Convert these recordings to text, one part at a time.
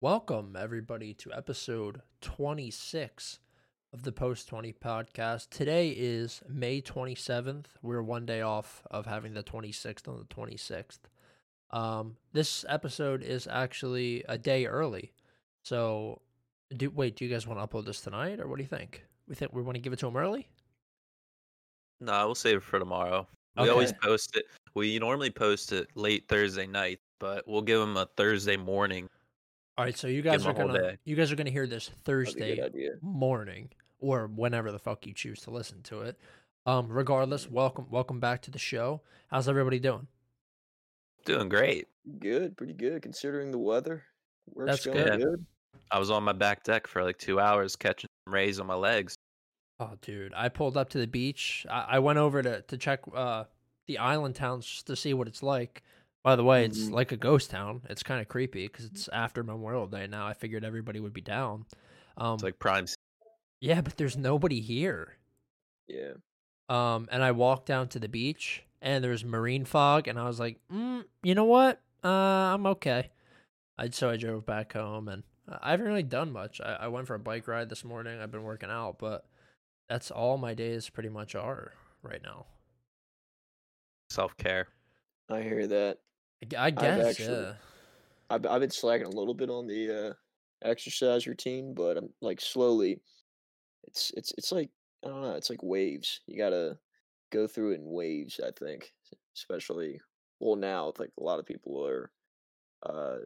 Welcome, everybody, to episode 26 of the Post 20 podcast. Today is May 27th. We're one day off of having the 26th on the 26th. Um, this episode is actually a day early. So, do wait, do you guys want to upload this tonight or what do you think? We think we want to give it to them early? No, we'll save it for tomorrow. We always post it. We normally post it late Thursday night, but we'll give them a Thursday morning. All right, so you guys are them a whole gonna day. you guys are gonna hear this That'd be a Thursday morning or whenever the fuck you choose to listen to it. Um, regardless, welcome welcome back to the show. How's everybody doing? Doing great. Good, pretty good considering the weather. Work's That's going good. good. I was on my back deck for like two hours catching rays on my legs. Oh, dude, I pulled up to the beach. I, I went over to to check uh the island towns just to see what it's like. By the way, it's Mhm. like a ghost town. It's kind of creepy because it's after Memorial Day now. I figured everybody would be down. Um, It's like prime. s- yeah, but there's nobody here. Yeah. Um, and I walked down to the beach, and there was marine fog, and I was like, mm, you know what? Uh, I'm okay. I so I drove back home, and I haven't really done much. I, I went for a bike ride this morning. I've been working out, but that's all my days pretty much are right now. Self care. I hear that. I guess, actually- yeah. I've I've been slacking a little bit on the uh, exercise routine, but I'm like slowly. It's it's it's like I don't know. It's like waves. You gotta go through it in waves. I think, especially well now. Like a lot of people are. Uh,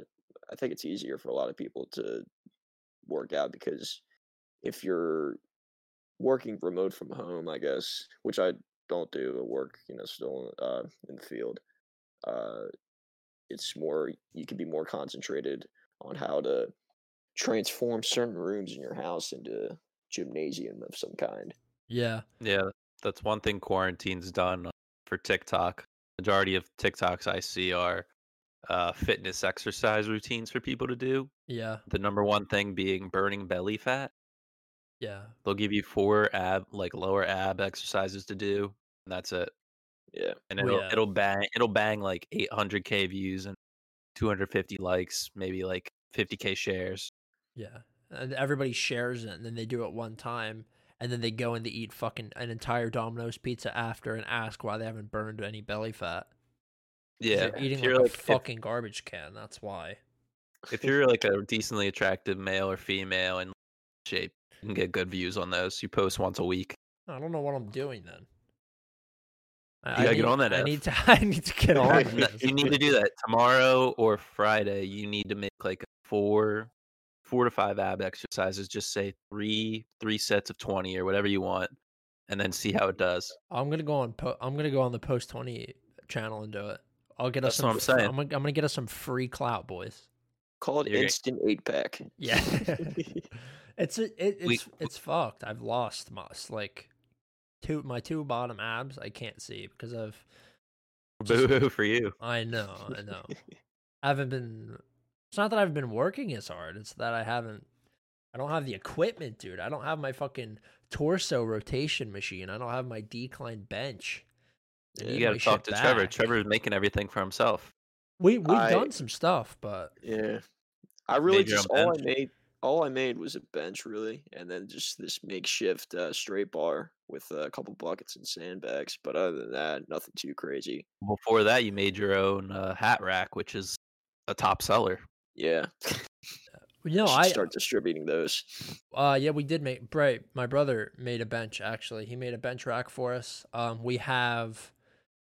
I think it's easier for a lot of people to work out because if you're working remote from home, I guess, which I don't do at work, you know, still uh, in the field. Uh, it's more you can be more concentrated on how to transform certain rooms in your house into gymnasium of some kind. Yeah. Yeah, that's one thing quarantine's done for TikTok. Majority of TikToks I see are uh, fitness exercise routines for people to do. Yeah. The number one thing being burning belly fat. Yeah. They'll give you four ab, like lower ab exercises to do, and that's it. Yeah, and it'll yeah. it'll bang it'll bang like 800k views and 250 likes, maybe like 50k shares. Yeah. And everybody shares it, and then they do it one time, and then they go and they eat fucking an entire Domino's pizza after and ask why they haven't burned any belly fat. Yeah, They're eating like you're a like if, fucking garbage can. That's why. if you're like a decently attractive male or female in shape, you can get good views on those. You post once a week. I don't know what I'm doing then. I, You I gotta get need, on that I F. need to. I need to get on. No, you need to do that tomorrow or Friday. You need to make like four, four to five ab exercises. Just say three, three sets of twenty or whatever you want, and then see how it does. I'm gonna go on. Po- I'm gonna go on the post twenty channel and do it. I'll get us That's some. what I'm saying. I'm gonna, I'm gonna get us some free clout, boys. call it You're- instant eight pack. Yeah. it's a, it, We- it's it's fucked. I've lost my like two my two bottom abs. I can't see because I've. Just- Boo hoo for you. I know. I know. I haven't been. It's not that I've been working as hard. It's that I haven't. I don't have the equipment, dude. I don't have my fucking torso rotation machine. I don't have my decline bench. I Yeah, You got to talk shit to Trevor. back. Trevor's making everything for himself. We we've I- done some stuff, but Yeah, I really Made just own all I made. All I made was a bench, really, and then just this makeshift uh, straight bar with a couple buckets and sandbags. But other than that, nothing too crazy. Before that, you made your own uh, hat rack, which is a top seller. Yeah, you know, I start distributing those. Uh yeah, we did make right. My brother made a bench actually. He made a bench rack for us. Um we have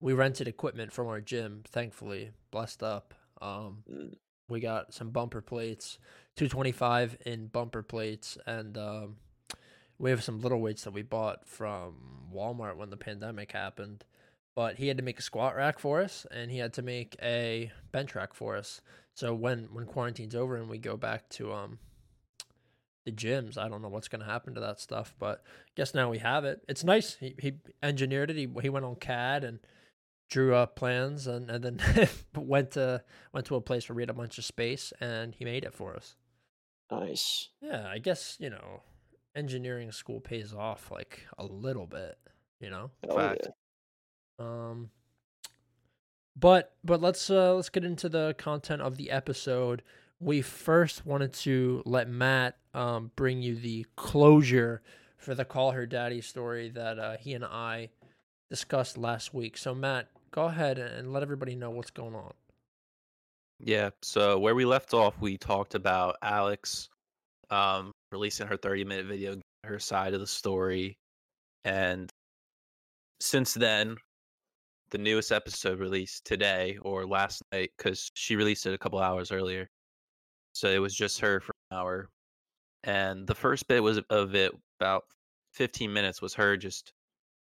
we rented equipment from our gym, thankfully. Blessed up. Um Mm. we got some bumper plates, 225 in bumper plates and um we have some little weights that we bought from Walmart when the pandemic happened. But he had to make a squat rack for us and he had to make a bench rack for us. So when when quarantine's over and we go back to um the gyms. I don't know what's going to happen to that stuff, but guess now we have it. It's nice. He he engineered it. He he went on CAD and drew up plans and and then went to went to a place where we had a bunch of space and he made it for us. Nice. Yeah, I guess, you know, engineering school pays off like a little bit, you know. Oh, Fact. yeah. Um but but let's uh let's get into the content of the episode. we first wanted to let Matt um, bring you the closure for the Call Her Daddy story that uh, he and I discussed last week. So, Matt, go ahead and let everybody know what's going on. Yeah. So where we left off, we talked about Alex um, releasing her 30 minute video, her side of the story. And since then, the newest episode released today or last night because she released it a couple hours earlier. So it was just her for an hour. And the first bit was of it about 15 minutes was her just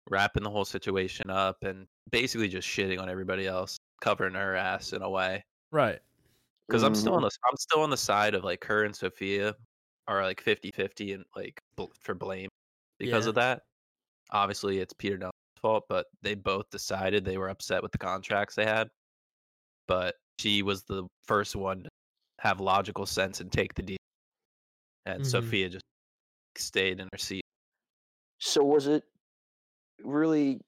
wrapping the whole situation up and basically just shitting on everybody else, covering her ass in a way Right. because I'm mm-hmm. still on the I'm still on the side of like her and Sophia are like 50-50 and like bl- for blame because Yeah. of that. Obviously, it's Peter Nelson's fault, but they both decided they were upset with the contracts they had. But she was the first one to have logical sense and take the deal, and Mhm. Sophia just stayed in her seat. So was it really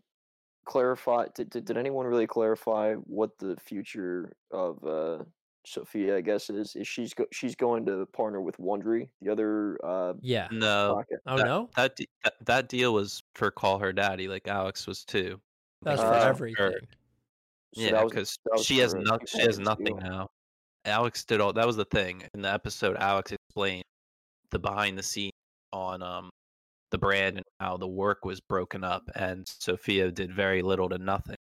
clarified? Did, did, did anyone really clarify what the future of uh, Sophia? I guess is is she's go- she's going to partner with Wondery, the other uh, Yeah. No, pocket. Oh, that, no? that, de- that that deal was for call her daddy, like Alex was too. That's Like, for Uh, her- everything. So yeah, because she has for no, she has nothing deal. now. Alex did all that was the thing in the episode. Alex explained the behind the scenes on um the brand and how the work was broken up, and Sophia did very little to nothing,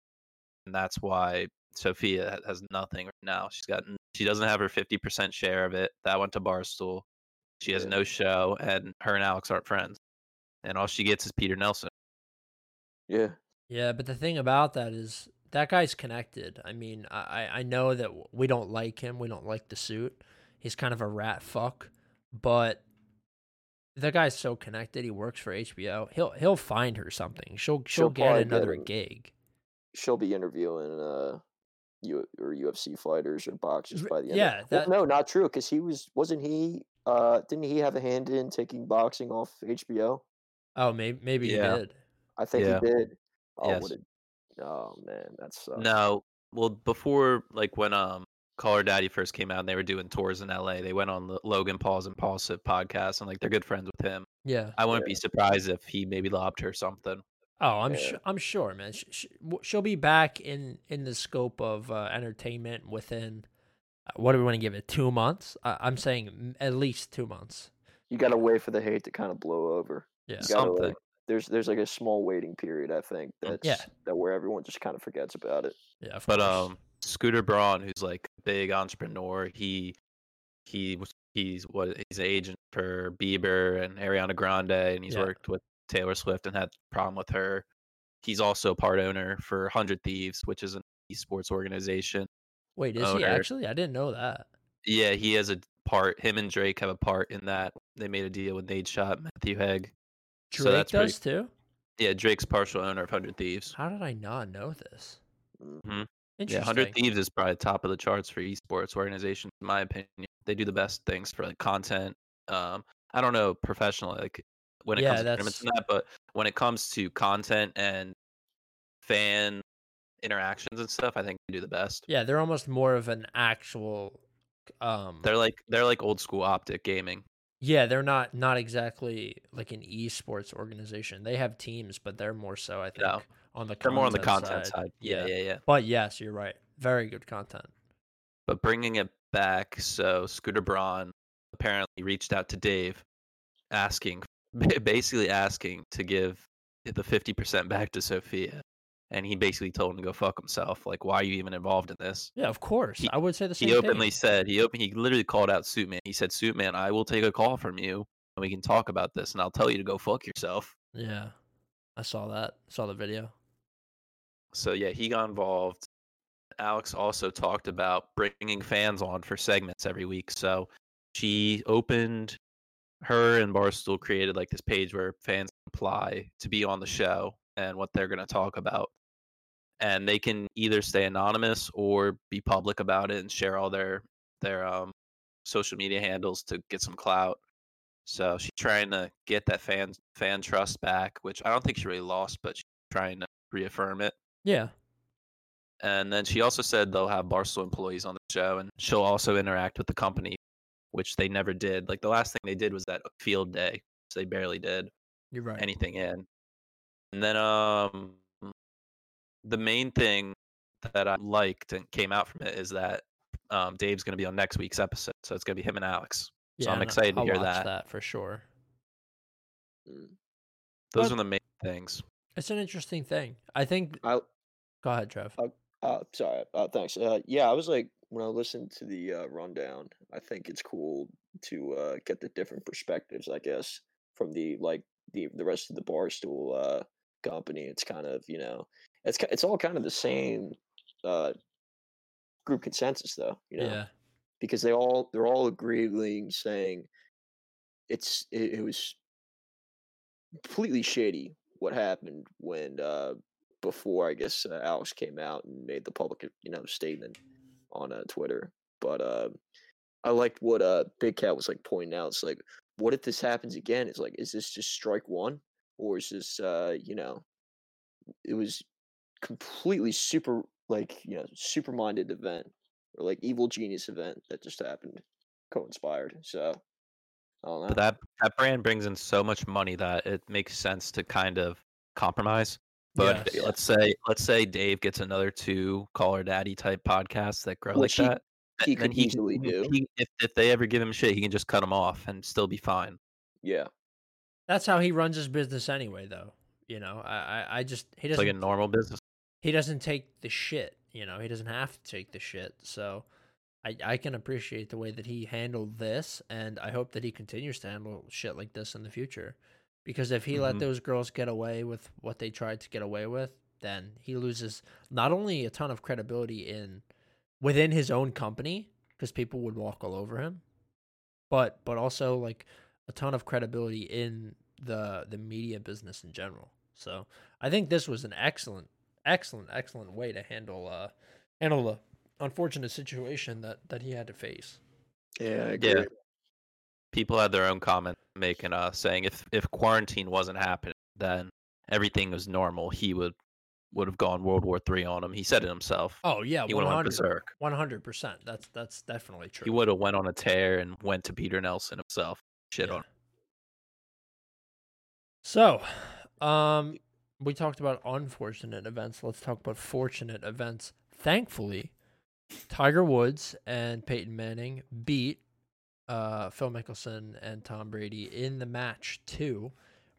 and that's why Sophia has nothing right now. She's got she doesn't have her fifty percent share of it. That went to Barstool. She has Yeah. no show, and her and Alex aren't friends, and all she gets is Peter Nelson. Yeah, Yeah, but the thing about that is that guy's connected. I mean, I I I know that we don't like him. We don't like the suit. He's kind of a rat fuck, but the guy's so connected. He works for HBO. He'll he'll find her something. She'll she'll, She'll get probably get another gig. she'll be interviewing uh, U or UFC fighters or boxers by the end. yeah, of, well, no, not true. Because he was wasn't he? Uh, didn't he have a hand in taking boxing off HBO? Oh, maybe maybe Yeah. he did. I think Yeah. he did. Oh, Yes. what a, oh man, that's sucks. No, well, before like when um Call Her Daddy first came out, and they were doing tours in LA. They went on the Logan Paul's Impulsive podcast, and like they're good friends with him. Yeah. I wouldn't Yeah. be surprised if he maybe lobbed her something. Oh, I'm Yeah. sure. I'm sure, man. Sh- sh- she'll be back in in the scope of uh, entertainment within. Uh, what do we want to give it? Two months? I- I'm saying m- at least two months. You gotta wait for the hate to kind of blow over. Yeah. Gotta, Something. like, there's there's like a small waiting period. I think that's Yeah. that where everyone just kind of forgets about it. Yeah. But course. um, Scooter Braun, who's like a big entrepreneur, he he was he's what he's an agent for Bieber and Ariana Grande, and he's Yeah. worked with Taylor Swift and had a problem with her. He's also part owner for Hundred Thieves, which is an esports organization. Wait, is he actually? I didn't know that. Yeah, he has a part. Him and Drake have a part in that. They made a deal with Nadeshot, Matthew Haag. Drake So that's pretty- does too. Yeah, Drake's partial owner of Hundred Thieves. How did I not know this? Mm. Mhm. Yeah, Hundred Thieves is probably top of the charts for esports organizations, in my opinion. They do the best things for like content. Um, I don't know professional like when it Yeah, comes to tournaments and that, but when it comes to content and fan interactions and stuff, I think they do the best. Yeah, they're almost more of an actual. Um. They're like they're like old school optic gaming. yeah, they're not not exactly like an esports organization. They have teams, but they're more so. I think No. on the They're more on the content content side. Yeah, Yeah. yeah, yeah. But yes, you're right. Very good content. But bringing it back, so Scooter Braun apparently reached out to Dave, asking, basically asking to give the fifty percent back to Sophia, and he basically told him to go fuck himself. Like, why are you even involved in this? Yeah, of course. He- I would say the same He openly thing. said he open he literally called out Suitman. He said, "Suitman, I will take a call from you, and we can talk about this, and I'll tell you to go fuck yourself." Yeah, I saw that. Saw the video. So yeah, he got involved. Alex also talked about bringing fans on for segments every week. So she opened her and Barstool created like this page where fans apply to be on the show and what they're going to talk about. And they can either stay anonymous or be public about it and share all their their um, social media handles to get some clout. So she's trying to get that fan fan trust back, which I don't think she really lost, but she's trying to reaffirm it. Yeah, And then she also said they'll have Barstool employees on the show, and she'll also interact with the company which they never did. Like the last thing they did was that field day, so they barely did You're right. anything in. And then um the main thing that I liked and came out from it is that um Dave's gonna be on next week's episode. So it's gonna be him and Alex. Yeah, so I'm excited to I'll hear watch that. for sure. Mm. Those But- are the main things. It's an interesting thing. I think. I Go ahead, Trev. Uh, sorry. Uh, thanks. Uh, yeah, I was like, when I listened to the uh, rundown, I think it's cool to uh, get the different perspectives. I guess from the like the the rest of the barstool uh, company. It's kind of you know, it's it's all kind of the same uh, group consensus though. You know, Yeah. because they all they're all agreeing saying it's it, it was completely shady what happened when uh before I guess uh, Alex came out and made the public you know statement on uh, Twitter but uh I liked what uh Big Cat was like pointing out it's like what if this happens again it's like is this just strike one or is this uh you know it was completely super like you know super minded event or like evil genius event that just happened co-inspired so I don't know. That that brand brings in so much money that it makes sense to kind of compromise. But Yes. let's say let's say Dave gets another two Call Her Daddy type podcasts that grow Which like he- that. he then could easily can, do. he- if if they ever give him shit, he can just cut them off and still be fine. yeah That's how he runs his business anyway, though. You know, I, I, I just he doesn't like a normal business. he doesn't take the shit. You know, he doesn't have to take the shit. So, I I can appreciate the way that he handled this, and I hope that he continues to handle shit like this in the future. Because if he let Mhm. those girls get away with what they tried to get away with, then he loses not only a ton of credibility in within his own company because people would walk all over him, but but also like a ton of credibility in the the media business in general. So I think this was an excellent, excellent, excellent way to handle uh handle the unfortunate situation that that he had to face. yeah I Yeah. People had their own comment making uh saying if if quarantine wasn't happening, then everything was normal. He would would have gone World War Three on him. He said it himself. Oh yeah, he one would have went hundred, berserk. one hundred percent. That's that's definitely true. He would have went on a tear and went to Peter Nelson himself. Shit Yeah. on him. So, um, we talked about unfortunate events. Let's talk about fortunate events. Thankfully, Tiger Woods and Peyton Manning beat uh, Phil Mickelson and Tom Brady in the match two,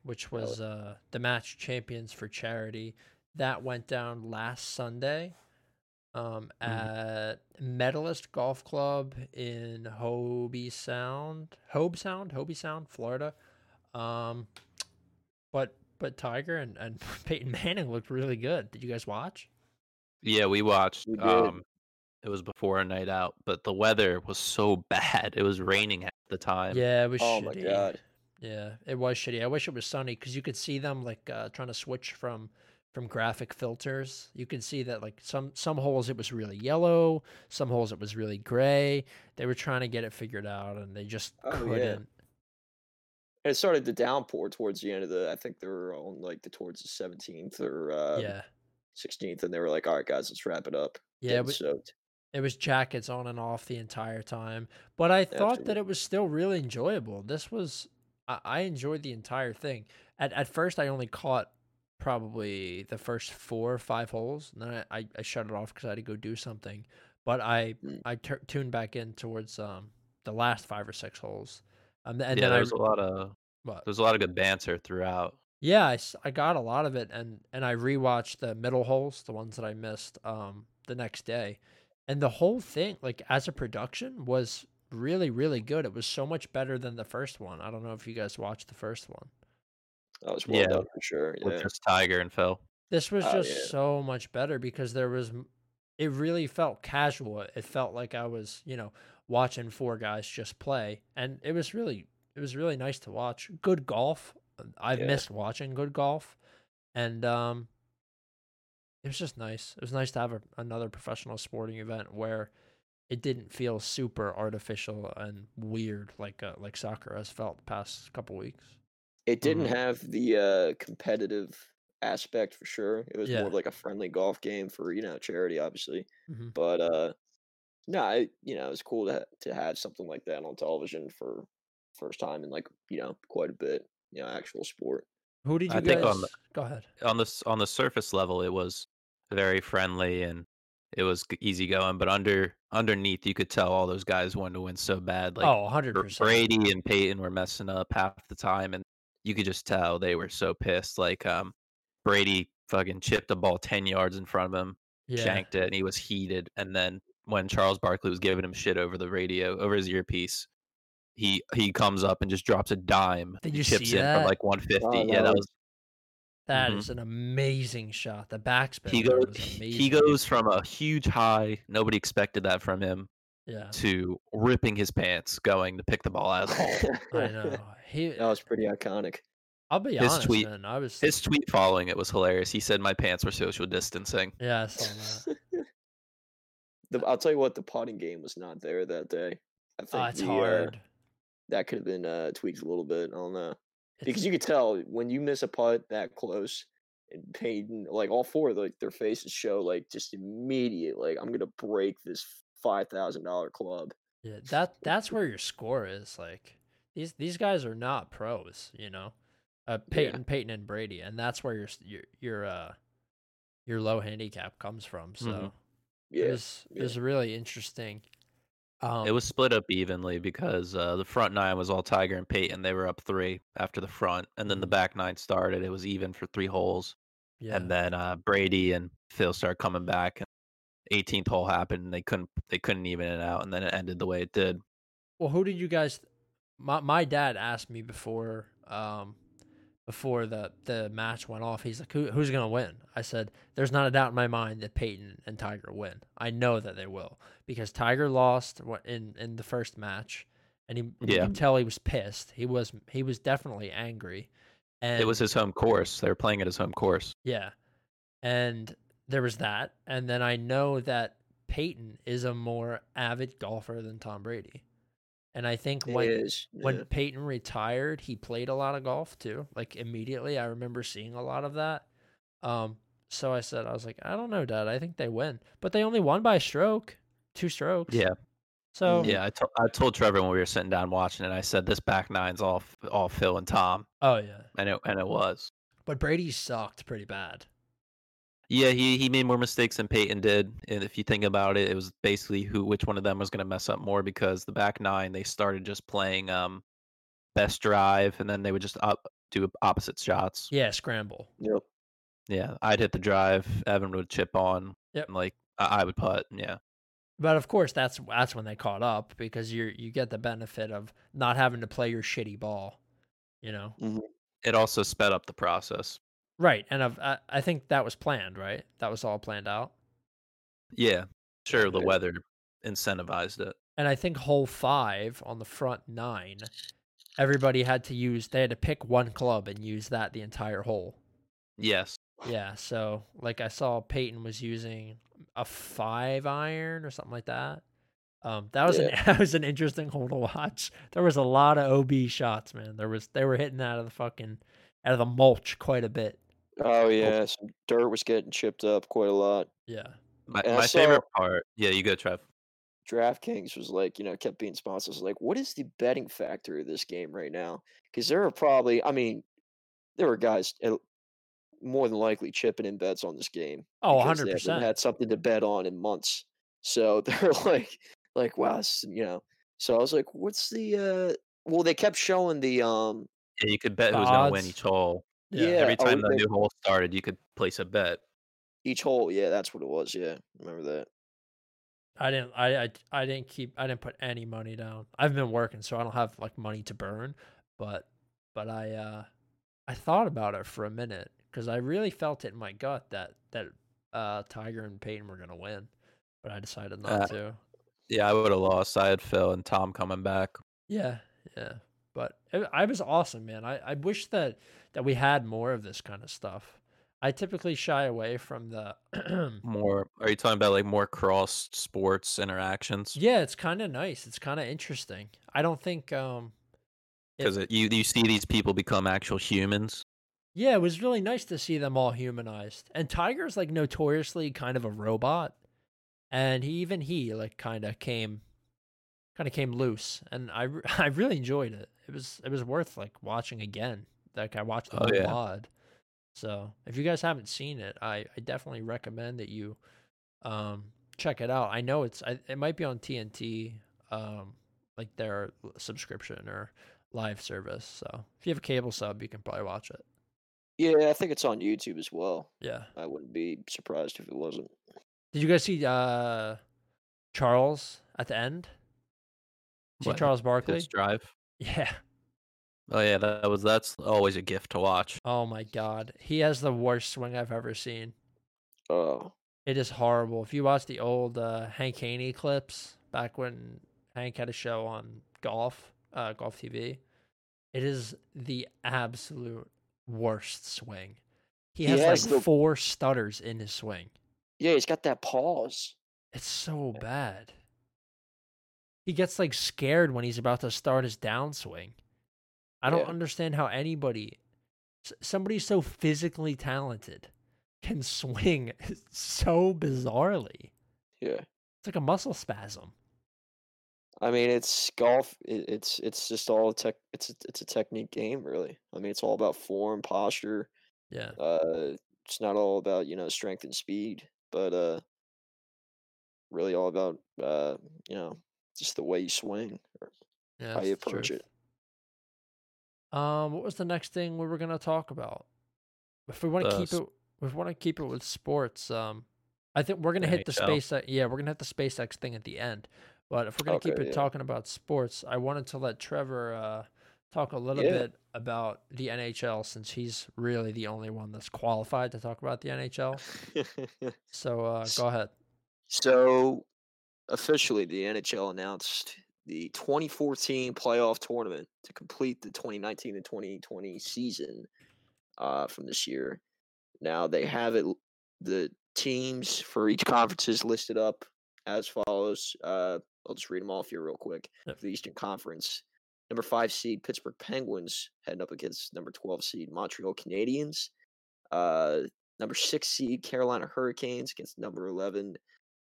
which was uh, the match champions for charity. That went down last Sunday um, Mhm. at Medalist Golf Club in Hobie Sound, Hobe Sound, Hobie Sound, Florida. Um, but but Tiger and, and Peyton Manning looked really good. Did you guys watch? Yeah, we watched. We. Um, it was before a night out, but the weather was so bad. It was raining at the time. Yeah, it was. Oh my. God. Yeah, it was shitty. I wish it was sunny because you could see them like uh, trying to switch from from graphic filters. You could see that like some some holes it was really yellow, some holes it was really gray. They were trying to get it figured out and they just Oh, yeah. couldn't. And it started to downpour towards the end of the. I think they were on like the towards the seventeenth or uh, yeah, sixteenth, and they were like, "All right, guys, let's wrap it up." yeah. Getting It soaked. It was jackets on and off the entire time, but I thought that it was still really enjoyable. This was I, I enjoyed the entire thing. At at first, I only caught probably the first four or five holes, and then I, I, I shut it off because I had to go do something. But I Mm. I tuned back in towards um the last five or six holes, um, and yeah. then There I was a lot of what? there was a lot of good banter throughout. Yeah, I, I got a lot of it, and and I rewatched the middle holes, the ones that I missed, um, the next day, and the whole thing, like as a production, was really really good. It was so much better than the first one. I don't know if you guys watched the first one. That was well Yeah. done for sure. With Yeah. just Tiger and Phil. This was Oh, just yeah. so much better because there was, it really felt casual. It felt like I was, you know, watching four guys just play, and it was really, it was really nice to watch. Good golf. I've Yeah. missed watching good golf, and um, it was just nice. It was nice to have a, another professional sporting event where it didn't feel super artificial and weird like uh, like soccer has felt the past couple weeks. It didn't Mhm. have the uh, competitive aspect for sure. It was Yeah. more of like a friendly golf game for you know charity, obviously. Mhm. But uh, no, I, you know, it was cool to to have something like that on television for first time in like you know quite a bit. You know, actual sport. Who did you I guys? think on the- Go ahead. on the on the surface level, it was very friendly and it was easy going. But under underneath, you could tell all those guys wanted to win so bad. Like oh, 100 percent. Brady and Peyton were messing up half the time, and you could just tell they were so pissed. Like um, Brady fucking chipped a ball ten yards in front of him, Yeah. shanked it, and he was heated. And then when Charles Barkley was giving him shit over the radio, over his earpiece, he he comes up and just drops a dime. Did and you chips see in that? from like 150? Oh, yeah, no. that was That Mhm. is an amazing shot. The backspin. he goes he goes from a huge high. Nobody expected that from him Yeah, to ripping his pants, going to pick the ball out of the hole. I know. He. that was pretty iconic. I'll be his honest, tweet- man. I was. His tweet following it was hilarious. He said my pants were social distancing. yeah, I saw that. the, I'll tell you what, the potting game was not there that day. I think Oh, it's the, uh, hard. That could have been uh, tweaked a little bit. I don't know because you could tell when you miss a putt that close. And Peyton, like all four, like their faces show like just immediate, like I'm gonna break this five thousand dollar club. Yeah, that that's where your score is. Like these these guys are not pros, you know. Uh, Peyton, Peyton, and Brady, and that's where your your your uh your low handicap comes from. So Mhm. it Yeah, was it yeah. was really interesting. Um, It was split up evenly because uh, the front nine was all Tiger and Peyton. They were up three after the front, and then the Mhm. back nine started. It was even for three holes, yeah. and then uh, Brady and Phil started coming back. And 18th hole happened, and they couldn't they couldn't even it out, and then it ended the way it did. Well, who did you guys? My my dad asked me before um before the the match went off. He's like, Who, "Who's gonna win?" I said, "There's not a doubt in my mind that Peyton and Tiger win. I know that they will because Tiger lost in in the first match, and he you Yeah. can tell he was pissed. He was he was definitely angry, and it was his home course. They were playing at his home course. yeah, and there was that, and then I know that Peyton is a more avid golfer than Tom Brady, and I think it when is. when yeah. Peyton retired, he played a lot of golf too. Like immediately, I remember seeing a lot of that. Um, so I said, I was like, I don't know, Dad. I think they win, but they only won by a stroke, two strokes. Yeah, So yeah. I to- I told Trevor when we were sitting down watching it. I said this back nine's all all Phil and Tom, Oh yeah, and it and it was. but Brady sucked pretty bad. Yeah, he, he made more mistakes than Peyton did. And if you think about it, it was basically who which one of them was going to mess up more because the back nine they started just playing um best drive and then they would just up, do opposite shots. Yeah, scramble. Yep. Yeah, I'd hit the drive, Evan would chip on, Yep. and like I, I would putt. Yeah, But of course, that's that's when they caught up because you you get the benefit of not having to play your shitty ball. You know, it also sped up the process. Right? And I've, I I think that was planned, right? That was all planned out. Yeah, sure, the weather incentivized it. And I think hole five on the front nine, everybody had to use, they had to pick one club and use that the entire hole. Yes, Yeah. So, like, I saw Peyton was using a five iron or something like that. Um, that was an that was an interesting hole to watch. There was a lot of OB shots, man. There was they were hitting out of the fucking out of the mulch quite a bit. Oh yeah, some dirt was getting chipped up quite a lot. Yeah. my, And my favorite part. Yeah, you go, Trev. DraftKings was like, you know, kept being sponsors. Like, what is the betting factor of this game right now? Because there are probably, I mean, there were guys more than likely chipping in bets on this game. Oh, 100 percent. had something to bet on in months. So they're like, like, wow, this you know. So I was like, what's the? uh Well, they kept showing the um. Yeah, you could bet The who's going to win odds. each hole. Yeah. Yeah. Every oh, time the new hole started, you could place a bet. Each hole, yeah, that's what it was. Yeah, remember that. I didn't I, I I didn't keep I didn't put any money down. I've been working so I don't have like money to burn, but but I uh I thought about it for a minute cuz I really felt it in my gut that that uh Tiger and Peyton were going to win, but I decided not Uh, to. Yeah, I would have lost. I had Phil and Tom coming back. Yeah, yeah. But it, I was awesome, man. I, I wish that that we had more of this kind of stuff. I typically shy away from the More, are you talking about like more cross sports interactions? Yeah, it's kind of nice. It's kind of interesting. I don't think um Because you you see these people become actual humans. Yeah, it was really nice to see them all humanized. And Tiger's like notoriously kind of a robot. and he even he like kind of came kind of came loose and I, I really enjoyed it it was it was worth like watching again. Like i watched the Oh, whole yeah. So if you guys haven't seen it i i definitely recommend that you um check it out. I know it's I, it might be on tnt um like their subscription or live service. So if you have a cable sub you can probably watch it. Yeah, I think it's on YouTube as well. yeah. I wouldn't be surprised if it wasn't. did you guys see uh charles at the end? See charles barkley? drive. Yeah Oh yeah, that was that's always a gift to watch. Oh my god. He has the worst swing I've ever seen. Oh, It is horrible. If you watch the old uh, Hank Haney clips back when Hank had a show on golf, uh, golf TV, it is the absolute worst swing. He He has, has like the- four stutters in his swing. yeah, he's got that pause. It's so bad. He gets like scared when he's about to start his downswing. I don't Yeah. understand how anybody, somebody so physically talented, can swing so bizarrely. Yeah, It's like a muscle spasm. I mean it's golf. It's it's just all tech. It's a, it's a technique game, really. I mean it's all about form, posture. Yeah. Uh, it's not all about you know strength and speed, but uh, really all about uh, you know just the way you swing or Yeah. how you approach it. Um, what was the next thing we were gonna talk about? If we want to keep it, if we want to keep it with sports, um, I think we're gonna hit the space. Yeah, we're gonna hit the SpaceX thing at the end. But if we're gonna keep it yeah. talking about sports, I wanted to let Trevor uh, talk a little Yeah. bit about the NHL since he's really the only one that's qualified to talk about the NHL. So uh, go ahead. So, officially, the NHL announced the 2014 playoff tournament to complete the 2019 and 2020 season uh, from this year. Now they have it. The teams for each conference is listed up as follows. Uh, I'll just read them off here real quick. Yep. For the Eastern Conference, number five seed Pittsburgh Penguins heading up against number 12 seed Montreal Canadiens. Uh, number six seed Carolina Hurricanes against number 11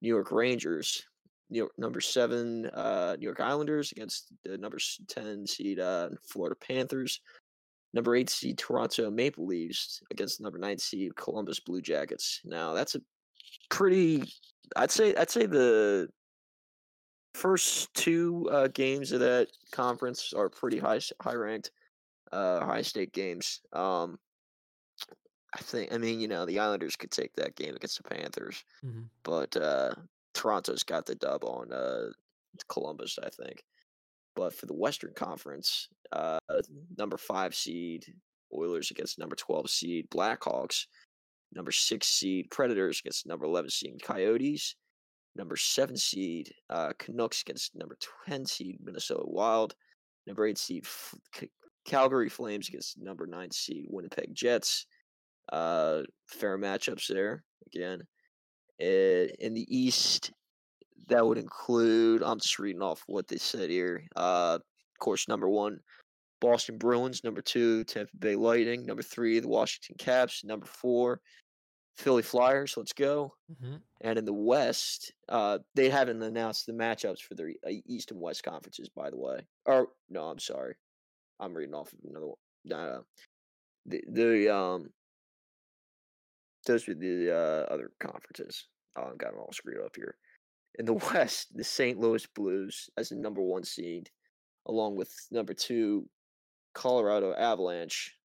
New York Rangers. New York, number seven uh, New York Islanders against the number 10 seed uh, Florida Panthers. Number eight seed Toronto Maple Leafs against number nine seed Columbus Blue Jackets. Now that's a pretty. I'd say I'd say the first two uh, games of that conference are pretty high high ranked, uh, high stake games. Um, I think I mean you know the Islanders could take that game against the Panthers, mm-hmm. but uh, Toronto's got the dub on uh, Columbus, I think. But for the Western Conference, uh, number five seed Oilers against number twelve seed Blackhawks, number six seed Predators against number eleven seed Coyotes, number seven seed uh, Canucks against number ten seed Minnesota Wild, number eight seed F- C- Calgary Flames against number nine seed Winnipeg Jets. Uh, fair matchups there again. Uh, in the East, that would include. I'm just reading off what they said here. Uh, of course, number one, Boston Bruins. Number two, Tampa Bay Lightning. Number three, the Washington Caps. Number four, Philly Flyers. Let's go. hmm And in the West, uh, they haven't announced the matchups for their uh, East and West conferences, by the way. Or no, I'm sorry, I'm reading off of another one. No, the the um, those are the uh, other conferences. Oh, I've got them all screwed up here. In the West, the St. Louis Blues as the number one seed, along with number two, Colorado Avalanche,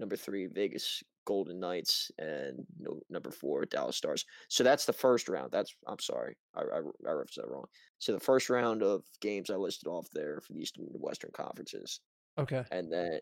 number three, Vegas Golden Knights, and no, number four, Dallas Stars. So that's the first round. That's I'm sorry, I, I, I referenced that wrong. So the first round of games I listed off there for the Eastern and Western conferences, Okay. and then,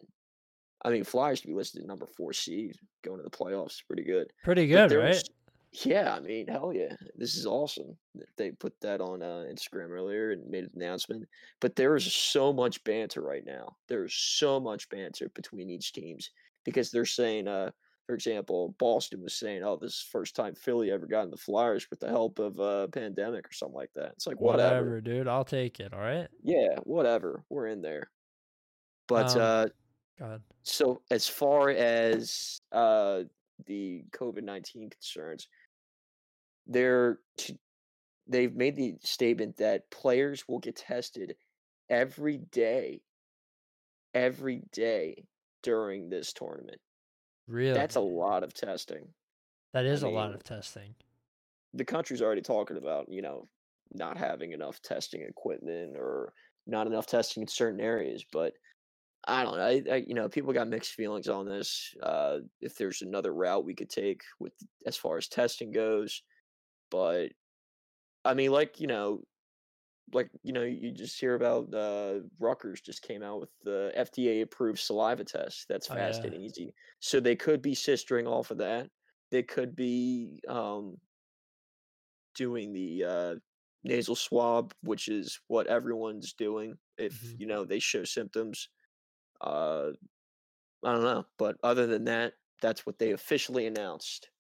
I mean, Flyers to be listed number four seed going to the playoffs, is pretty good. Pretty good, right? was- Yeah, I mean, hell yeah, this is awesome. They put that on uh, Instagram earlier and made an announcement. But there is so much banter right now. There's so much banter between each teams because they're saying, uh, for example, Boston was saying, "Oh, this is the first time Philly ever got in the Flyers with the help of a uh, pandemic or something like that." It's like whatever. Whatever, dude. I'll take it. All right. Yeah, whatever. We're in there. But Um, uh, Go ahead. so as far as uh the COVID nineteen concerns, they're t- they've made the statement that players will get tested every day, every day during this tournament. Really? That's a lot of testing. That is a lot of testing. The country's already talking about, you know, not having enough testing equipment or not enough testing in certain areas, but I don't know. I, I you know, people got mixed feelings on this. Uh, if there's another route we could take with as far as testing goes, but I mean, like you know, like you know, you just hear about uh, Rutgers just came out with the FDA approved saliva test. That's Oh, fast yeah. and easy. So they could be sistering off of that. They could be um, doing the uh, nasal swab, which is what everyone's doing if Mhm. you know they show symptoms. Uh, I don't know, but other than that, that's what they officially announced.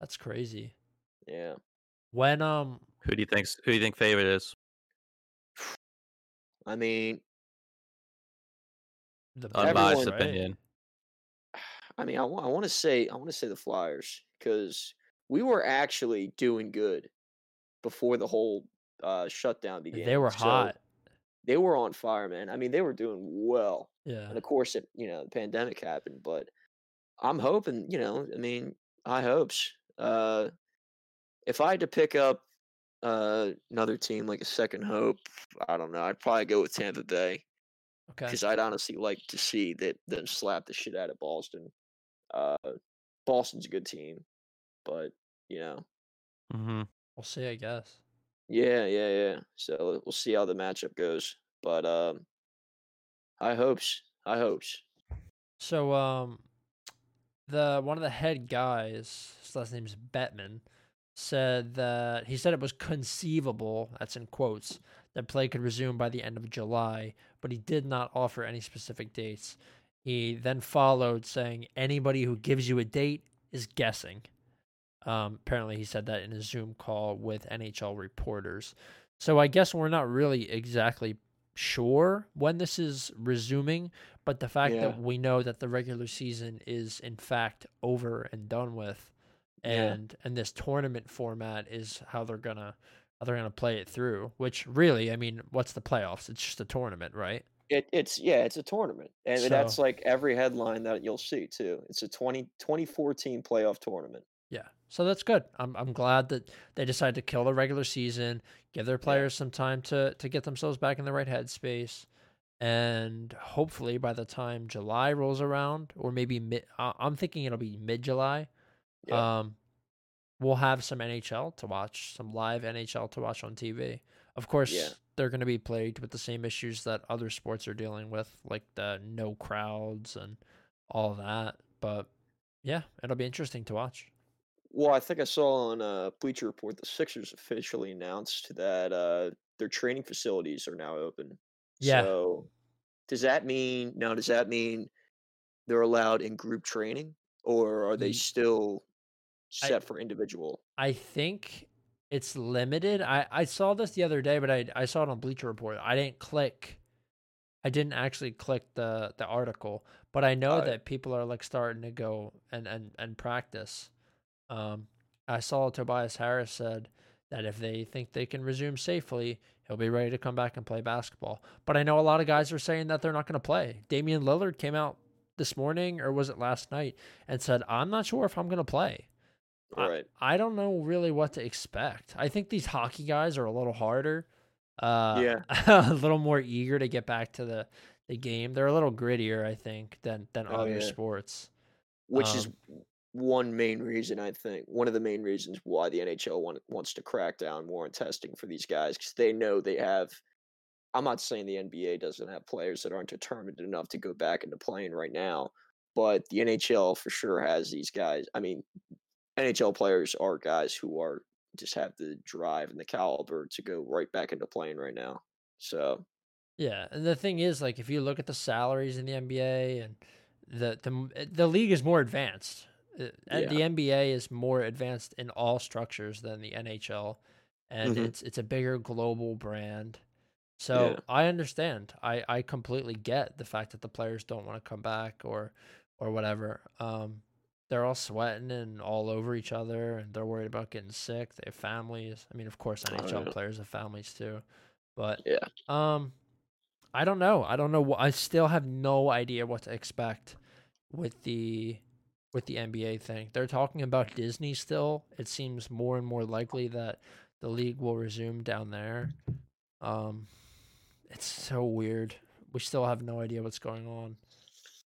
That's crazy. Yeah. When um Who do you think? Who do you think favorite is? I mean, the Unbiased Everyone- right? opinion. I mean, I want to say I want to say the Flyers because we were actually doing good before the whole uh, shutdown began. They were So hot. They were on fire, man. I mean, they were doing well, Yeah. and of course, it you know the pandemic happened, but I'm hoping, you know, I mean, high hopes. Uh, if I had to pick up uh, another team like a second hope, I don't know. I'd probably go with Tampa Bay Okay. because I'd honestly like to see that them slap the shit out of Boston. Uh, Boston's a good team, but you know, Mm-hmm. We'll see, I guess. Yeah, yeah, yeah. So we'll see how the matchup goes, but um, high hopes, high hopes. So um the one of the head guys, his last name's Bettman, said that he said it was conceivable, that's in quotes, that play could resume by the end of July, but he did not offer any specific dates. He then followed saying anybody who gives you a date is guessing. Um, apparently, he said that in a Zoom call with NHL reporters. So I guess we're not really exactly sure when this is resuming, but the fact Yeah. that we know that the regular season is in fact over and done with, Yeah. and and this tournament format is how they're gonna how they're gonna play it through. Which really, I mean, what's the playoffs? It's just a tournament, right? It, it's yeah, it's a tournament, and So- that's like every headline that you'll see too. It's a 20, 2014 playoff tournament. Yeah. So that's good. I'm I'm glad that they decided to kill the regular season, give their players some time to to get themselves back in the right headspace, and hopefully by the time July rolls around, or maybe mid, I'm thinking it'll be mid July. Yeah. Um, we'll have some NHL to watch, some live NHL to watch on TV. Of course, they're going to be plagued with the same issues that other sports are dealing with, like the no crowds and all that. But yeah, it'll be interesting to watch. Well, I think I saw on uh, Bleacher Report the Sixers officially announced that uh, their training facilities are now open. Yeah. So, does that mean now? Does that mean they're allowed in group training, or are they still I- set for individual? I think it's limited. I, I saw this the other day, but I I saw it on Bleacher Report. I didn't click. I didn't actually click the the article, but I know Alright. that people are like starting to go and and and practice. Um, I saw Tobias Harris said that if they think they can resume safely, he'll be ready to come back and play basketball. But I know a lot of guys are saying that they're not going to play. Damian Lillard came out this morning, or was it last night, and said, "I'm not sure if I'm going to play." I- I don't know really what to expect. I think these hockey guys are a little harder. Uh, Yeah. a little more eager to get back to the, the game. They're a little grittier, I think, than than Oh, other yeah. sports. Which is Um, one main reason I think one of the main reasons why the NHL want, wants to crack down more on testing for these guys because they know they have. I'm not saying the NBA doesn't have players that aren't determined enough to go back into playing right now, but the NHL for sure has these guys. I mean, NHL players are guys who are just have the drive and the caliber to go right back into playing right now. So Yeah, and the thing is, like, if you look at the salaries in the NBA and the the eh, the league is more advanced. Uh, and The NBA is more advanced in all structures than the NHL, and Mhm. it's it's a bigger global brand. So Yeah. I understand. I I completely get the fact that the players don't want to come back or or whatever. Um, they're all sweating and all over each other, and they're worried about getting sick. They have families. I mean, of course, Oh, NHL yeah. players have families too, but Yeah. um, I don't know. I don't know. I still have no idea what to expect with the with the NBA thing. They're talking about Disney still. It seems more and more likely that the league will resume down there. Um, it's so weird. We still have no idea what's going on,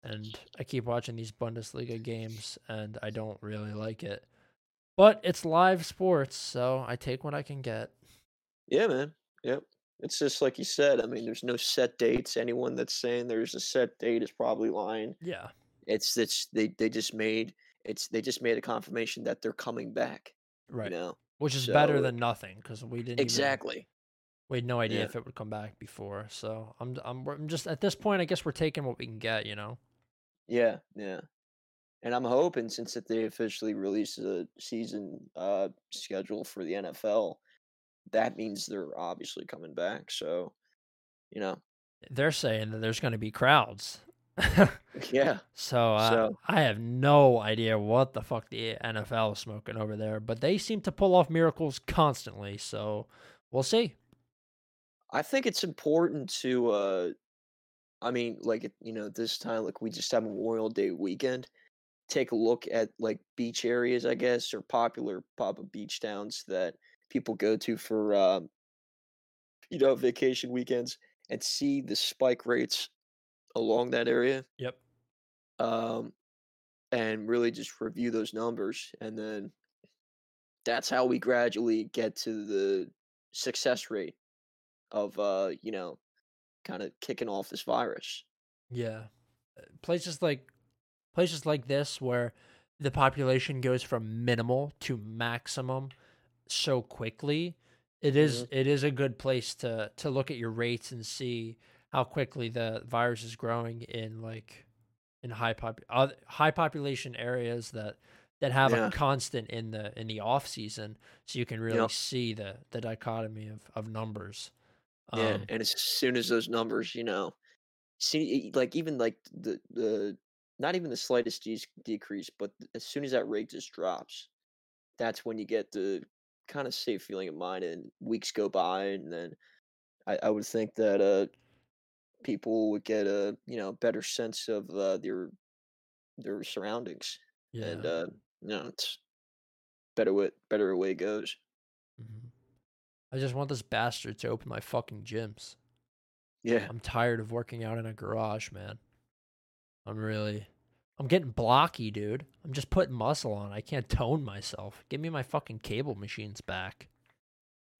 and I keep watching these Bundesliga games, and I don't really like it. But it's live sports, so I take what I can get. Yeah, man. Yep. It's just like you said. I mean, there's no set dates. Anyone that's saying there's a set date is probably lying. Yeah. It's it's they they just made it's they just made a confirmation that they're coming back. Right. You know Which is better than nothing because we didn't even- exactly. we had no idea Yeah. if it would come back before. So I'm I'm I'm just at this point. I guess we're taking what we can get. You know. Yeah, yeah. And I'm hoping since that they officially released the season uh schedule for the NFL, that means they're obviously coming back. So, you know, They're saying that there's going to be crowds. yeah. so, uh, So- I have no idea what the fuck the NFL is smoking over there, but they seem to pull off miracles constantly. So we'll see. I think it's important to uh I mean, like you know, this time like we just have a Memorial Day weekend. Take a look at like beach areas, I guess, or popular pop up beach towns that people go to for um you know, vacation weekends and see the spike rates along that area. Yep. Um and really just review those numbers and then that's how we gradually get to the success rate of uh you know kind of kicking off this virus Yeah. Uh, Places like places like this where the population goes from minimal to maximum so quickly, it is- it is a good place to to look at your rates and see how quickly the virus is growing in like in high pop uh, high population areas that that have Yeah. a constant in the in the off season so you can really Yep. see the the dichotomy of of numbers. yeah Um, and as soon as those numbers you know see like even like the the not even the slightest de- decrease but as soon as that rate just drops that's when you get the kind of safe feeling of mind and weeks go by and then i, I would think that uh people would get a you know better sense of uh, their their surroundings yeah. and uh you know it's better way better way it goes Mhm. I just want this bastard to open my fucking gyms. yeah I'm tired of working out in a garage, man. I'm really I'm getting blocky, dude. I'm just putting muscle on. I can't tone myself. Give me my fucking cable machines back.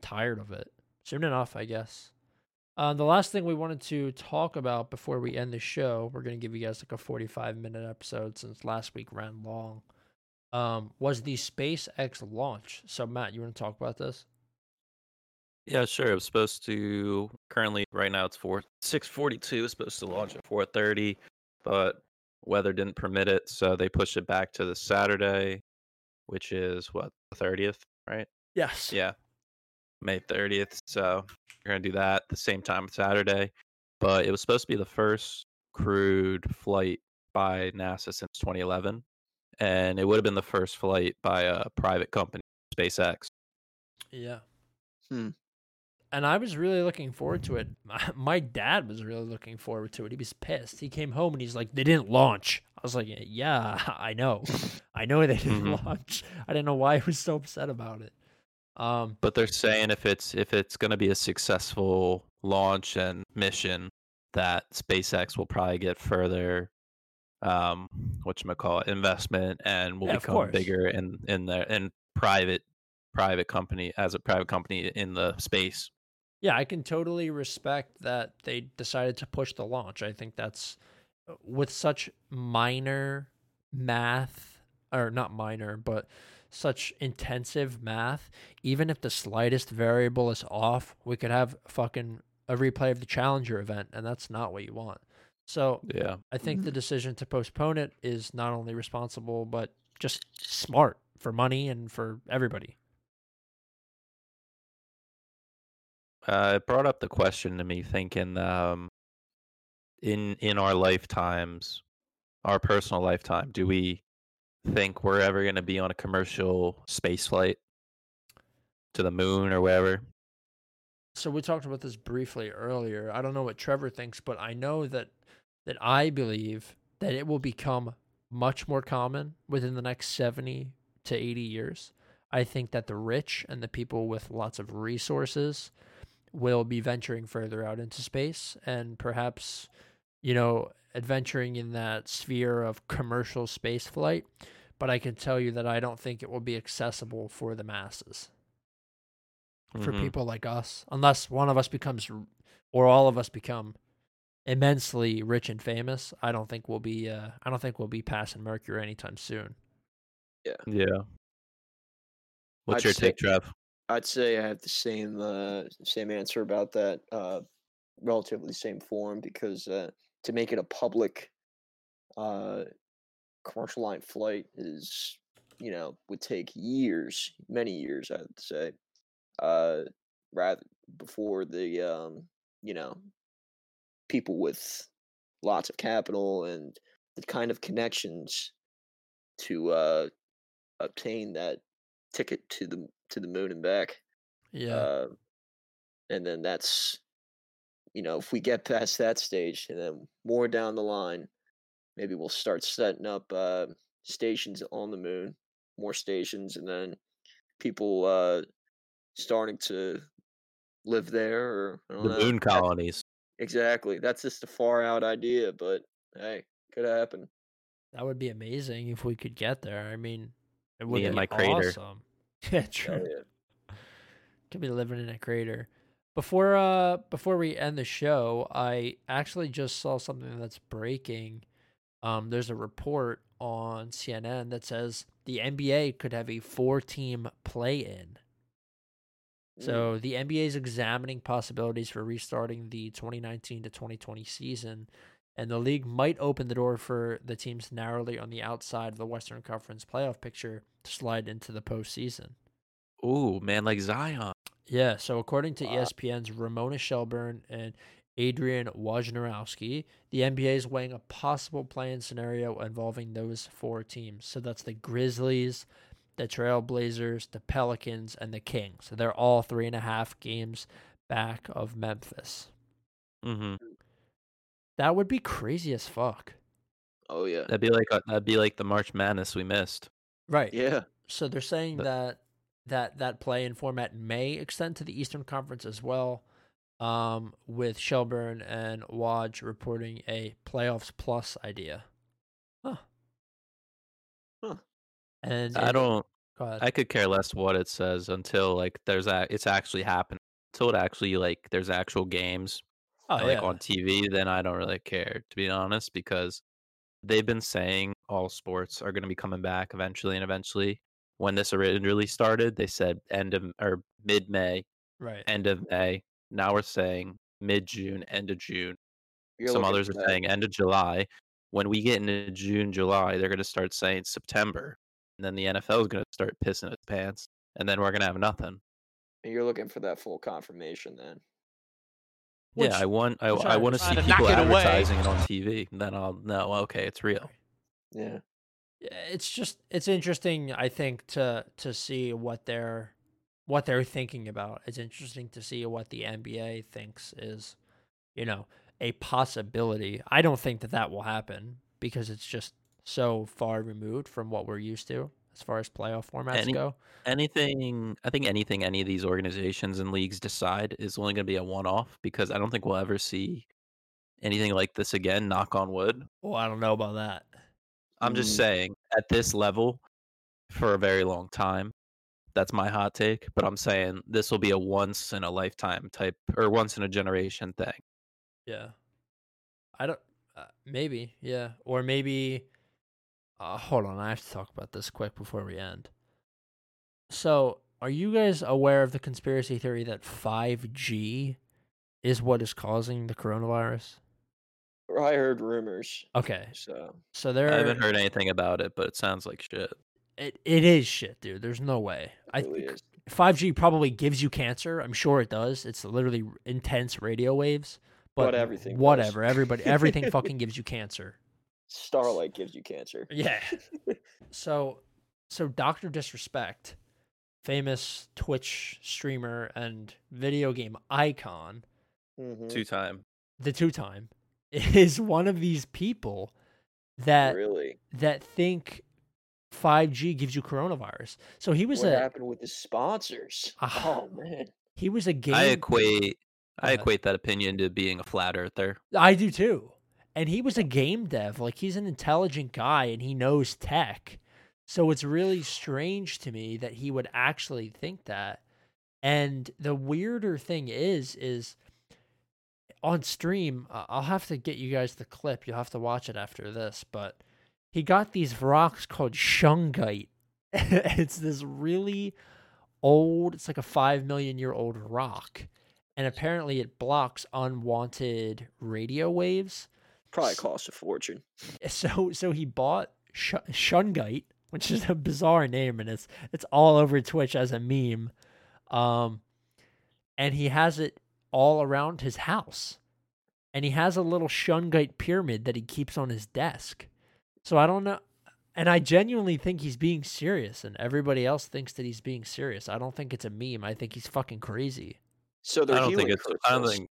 tired of it. Soon enough, I guess. Uh, the last thing we wanted to talk about before we end the show, we're gonna give you guys like a 45 minute episode since last week ran long. Um, was the SpaceX launch. So Matt, you want to talk about this? Yeah, sure. It was supposed to currently right now it's four six forty two. It's supposed to launch at four thirty, but weather didn't permit it, so they pushed it back to the Saturday, which is what the thirtieth, right? Yes. Yeah, May thirtieth. So we're gonna do that the same time Saturday. But it was supposed to be the first crewed flight by NASA since 2011, and it would have been the first flight by a private company, SpaceX. Yeah. Hmm. And I was really looking forward to it. My, my dad was really looking forward to it. He was pissed. He came home and he's like, "They didn't launch." I was like, "Yeah, I know. I know they didn't Mhm. launch. I didn't know why he was so upset about it." Um, But they're saying if it's if it's going to be a successful launch and mission, that SpaceX will probably get further, um, what you call investment, and will Yeah, become bigger in in the in private private company as a private company in the space. yeah, I can totally respect that they decided to push the launch. I think that's uh, with such minor math, or not minor, but such intensive math. Even if the slightest variable is off, we could have fucking a replay of the Challenger event, and that's not what you want. So Yeah. I think Mm-hmm. the decision to postpone it is not only responsible, but just smart for money and for everybody. Uh, it brought up the question to me, thinking, um, in in our lifetimes, our personal lifetime, do we think we're ever going to be on a commercial space flight to the moon or wherever? So we talked about this briefly earlier. I don't know what Trevor thinks, but I know that that I believe that it will become much more common within the next 70 to 80 years. I think that the rich and the people with lots of resources will be venturing further out into space and perhaps, you know, adventuring in that sphere of commercial space flight. But I can tell you that I don't think it will be accessible for the masses, for Mhm. people like us, unless one of us becomes, or all of us become immensely rich and famous. I don't think we'll be. Uh, I don't think we'll be passing Mercury anytime soon. Yeah. Yeah. What's I'd your say- take, Trev? I'd say I have the same uh, same answer about that. Uh, relatively same form because uh, to make it a public uh, commercial line flight is you know would take years, many years. I'd say. Uh, rather before the um, you know people with lots of capital and the kind of connections to uh, obtain that ticket to the to the moon and back. Yeah, Uh, and then that's, you know, if we get past that stage, and then more down the line, maybe we'll start setting up uh, stations on the moon, more stations, and then people uh, starting to live there. Or I don't The know. moon colonies. exactly. That's just a far out idea, but hey, could happen. that would be amazing if we could get there. I mean, it would Me be and my crater. Yeah, Hell true. yeah. Could be living in a crater. Before uh before we end the show, I actually just saw something that's breaking. Um there's a report on CNN that says the NBA could have a four team play in. Mm, So the NBA is examining possibilities for restarting the 2019 to 2020 season, and the league might open the door for the teams narrowly on the outside of the Western Conference playoff picture to slide into the postseason. Ooh, man, like Zion. Yeah, so according to Wow. ESPN's Ramona Shelburne and Adrian Wojnarowski, the NBA is weighing a possible play-in scenario involving those four teams. So that's the Grizzlies, the Trailblazers, the Pelicans, and the Kings. So they're all three and a half games back of Memphis. hmm That would be crazy as fuck. Oh yeah. That'd be like a, that'd be like the March Madness we missed. Right. Yeah. So they're saying But- that that that play in format may extend to the Eastern Conference as well. Um, with Shelburne and Woj reporting a playoffs plus idea. Huh. Huh. And I it- don't. I could care less what it says until like there's a it's actually happened. Until it actually like there's actual games oh like yeah. on TV, then I don't really care to be honest because they've been saying all sports are going to be coming back eventually and eventually. When this originally started, they said end of or mid May, right. end of May. Now we're saying mid June, end of June. You're Some others are saying end of July. When we get into June, July, they're going to start saying September, and then the NFL is going to start pissing its pants, and then we're going to have nothing. You're looking for that full confirmation then. Which- yeah, I want I, I I want to see understand. Trying to people it away. advertising it on TV. Then I'll know. Okay, it's real. Yeah. It's just it's interesting i think to to see what they're what they're thinking about it's interesting to see what the nba thinks is you know a possibility i don't think that that will happen because it's just so far removed from what we're used to as far as playoff formats Any- go Anything, I think anything any of these organizations and leagues decide is only going to be a one-off because I don't think we'll ever see anything like this again. Knock on wood. well i don't know about that I'm just Mm. saying at this level for a very long time. That's my hot take, but I'm saying this will be a once in a lifetime type or once in a generation thing. yeah i don't uh, maybe yeah or maybe uh, hold on i have to talk about this quick before we end So, are you guys aware of the conspiracy theory that 5G is what is causing the coronavirus? I heard rumors. Okay. So So there I haven't heard anything about it, but it sounds like shit. it, it is shit, dude. There's no way. I it really think 5G probably gives you cancer. I'm sure it does. It's literally intense radio waves. But But everything does. whatever. Everybody everything fucking gives you cancer. Starlight gives you cancer. Yeah. So, so Doctor Disrespect, famous Twitch streamer and video game icon, Mhm. Two time. the two time, is one of these people that really? that think 5G gives you coronavirus. So he was What a happened with the sponsors? Ah. oh man. he was a game. I equate I equate that opinion to being a flat earther. I do too. And he was a game dev. Like he's an intelligent guy and he knows tech. So it's really strange to me that he would actually think that. And the weirder thing is is on stream, I'll have to get you guys the clip. You'll have to watch it after this, but he got these rocks called shungite. it's this really old, it's like a 5 million year old rock. And apparently it blocks unwanted radio waves. Probably cost a fortune. So so he bought sh- shungite, which is a bizarre name and it's it's all over Twitch as a meme. Um and he has it all around his house. And he has a little shungite pyramid that he keeps on his desk. So I don't know and I genuinely think he's being serious and everybody else thinks that he's being serious. I don't think it's a meme. I think he's fucking crazy. So they're I don't think healing it's I don't crystals. think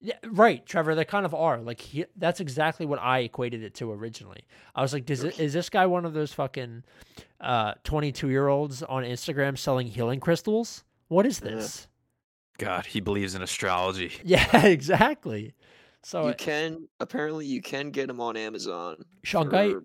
Yeah, right, Trevor. They kind of are. Like he, that's exactly what I equated it to originally. I was like, does it, is this guy one of those fucking uh 22 year olds on Instagram selling healing crystals? What is Yeah. this? God, he believes in astrology. Yeah, exactly. So you can apparently you can get them on Amazon. shungite. for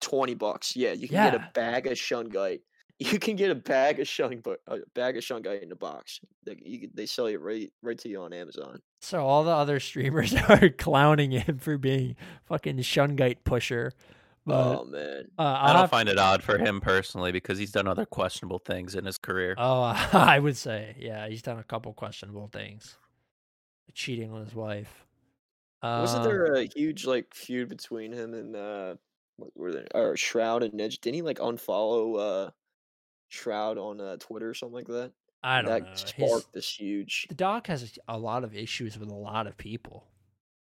Twenty bucks. Yeah, you can get a bag of shungite. You can get a bag of shungite, a bag of shungite in a box. They, you, can- they sell it right right to you on Amazon. So all the other streamers are clowning him for being fucking shungite pusher. But oh man, uh, I don't have- find it odd for him personally because he's done other questionable things in his career. Oh, I would say, yeah, he's done a couple questionable things, cheating on his wife. wasn't Uh, there a huge like feud between him and uh, what were they? Or Shroud and Edge? Didn't he like unfollow uh, Shroud on uh, Twitter or something like that? I don't that know. His- this huge. the doc has a lot of issues with a lot of people.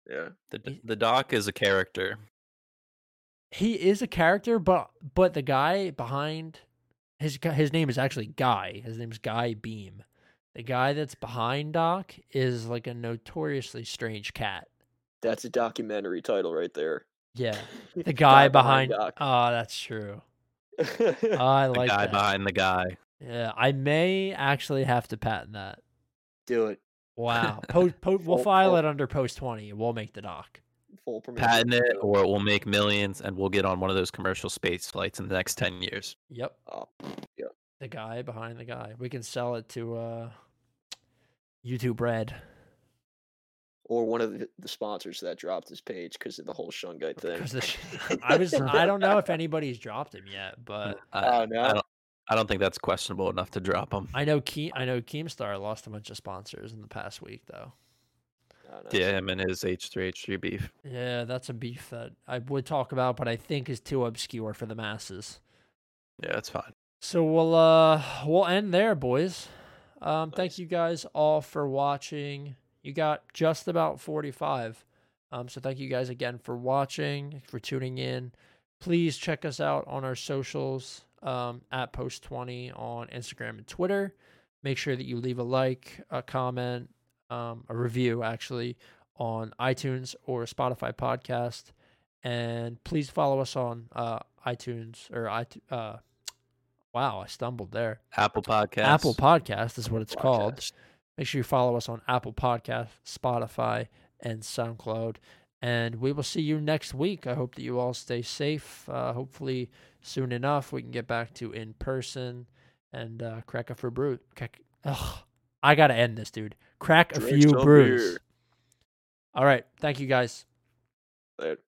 Yeah, The the doc is a character. He is a character, but but the guy behind his gu- his name is actually Guy. His name's Guy Beahm. The guy that's behind Doc is like a notoriously strange cat. that's a documentary title right there. Yeah, the guy, behind. Doc. Oh, that's true. I like The guy that. behind the guy. Yeah, I may actually have to patent that. Do it. Wow. Po- po- we'll file it under post 20. We'll make the doc. Full permission. Patent it, or it will make millions, and we'll get on one of those commercial space flights in the next ten years. Yep. Oh, The guy behind the guy. We can sell it to uh YouTube Red. or one of the, the sponsors that dropped his page because of the whole shungite thing. The I was I don't know if anybody's dropped him yet, but I, Oh I don't. I don't think that's questionable enough to drop him. I know Ke- I know Keemstar lost a bunch of sponsors in the past week though. Oh, no. Yeah, him and his H three H three beef. Yeah, that's a beef that I would talk about, but I think is too obscure for the masses. Yeah, that's fine. So we'll uh we'll end there, boys. Um, thank you guys all for watching. You got just about forty five. Um, so thank you guys again for watching, for tuning in. Please check us out on our socials um, at Post Twenty on Instagram and Twitter. Make sure that you leave a like, a comment, um, a review actually on iTunes or Spotify podcast, and please follow us on uh, iTunes or iTunes. Uh, wow, I stumbled there. Apple Podcast. Apple Podcast is what it's called. Make sure you follow us on Apple Podcast, Spotify, and SoundCloud. And we will see you next week. I hope that you all stay safe. Uh, hopefully, soon enough, we can get back to in person and uh, crack a few brew. Crack, ugh, I got to end this, dude. Crack a few brews. beer. All right. Thank you, guys. Later.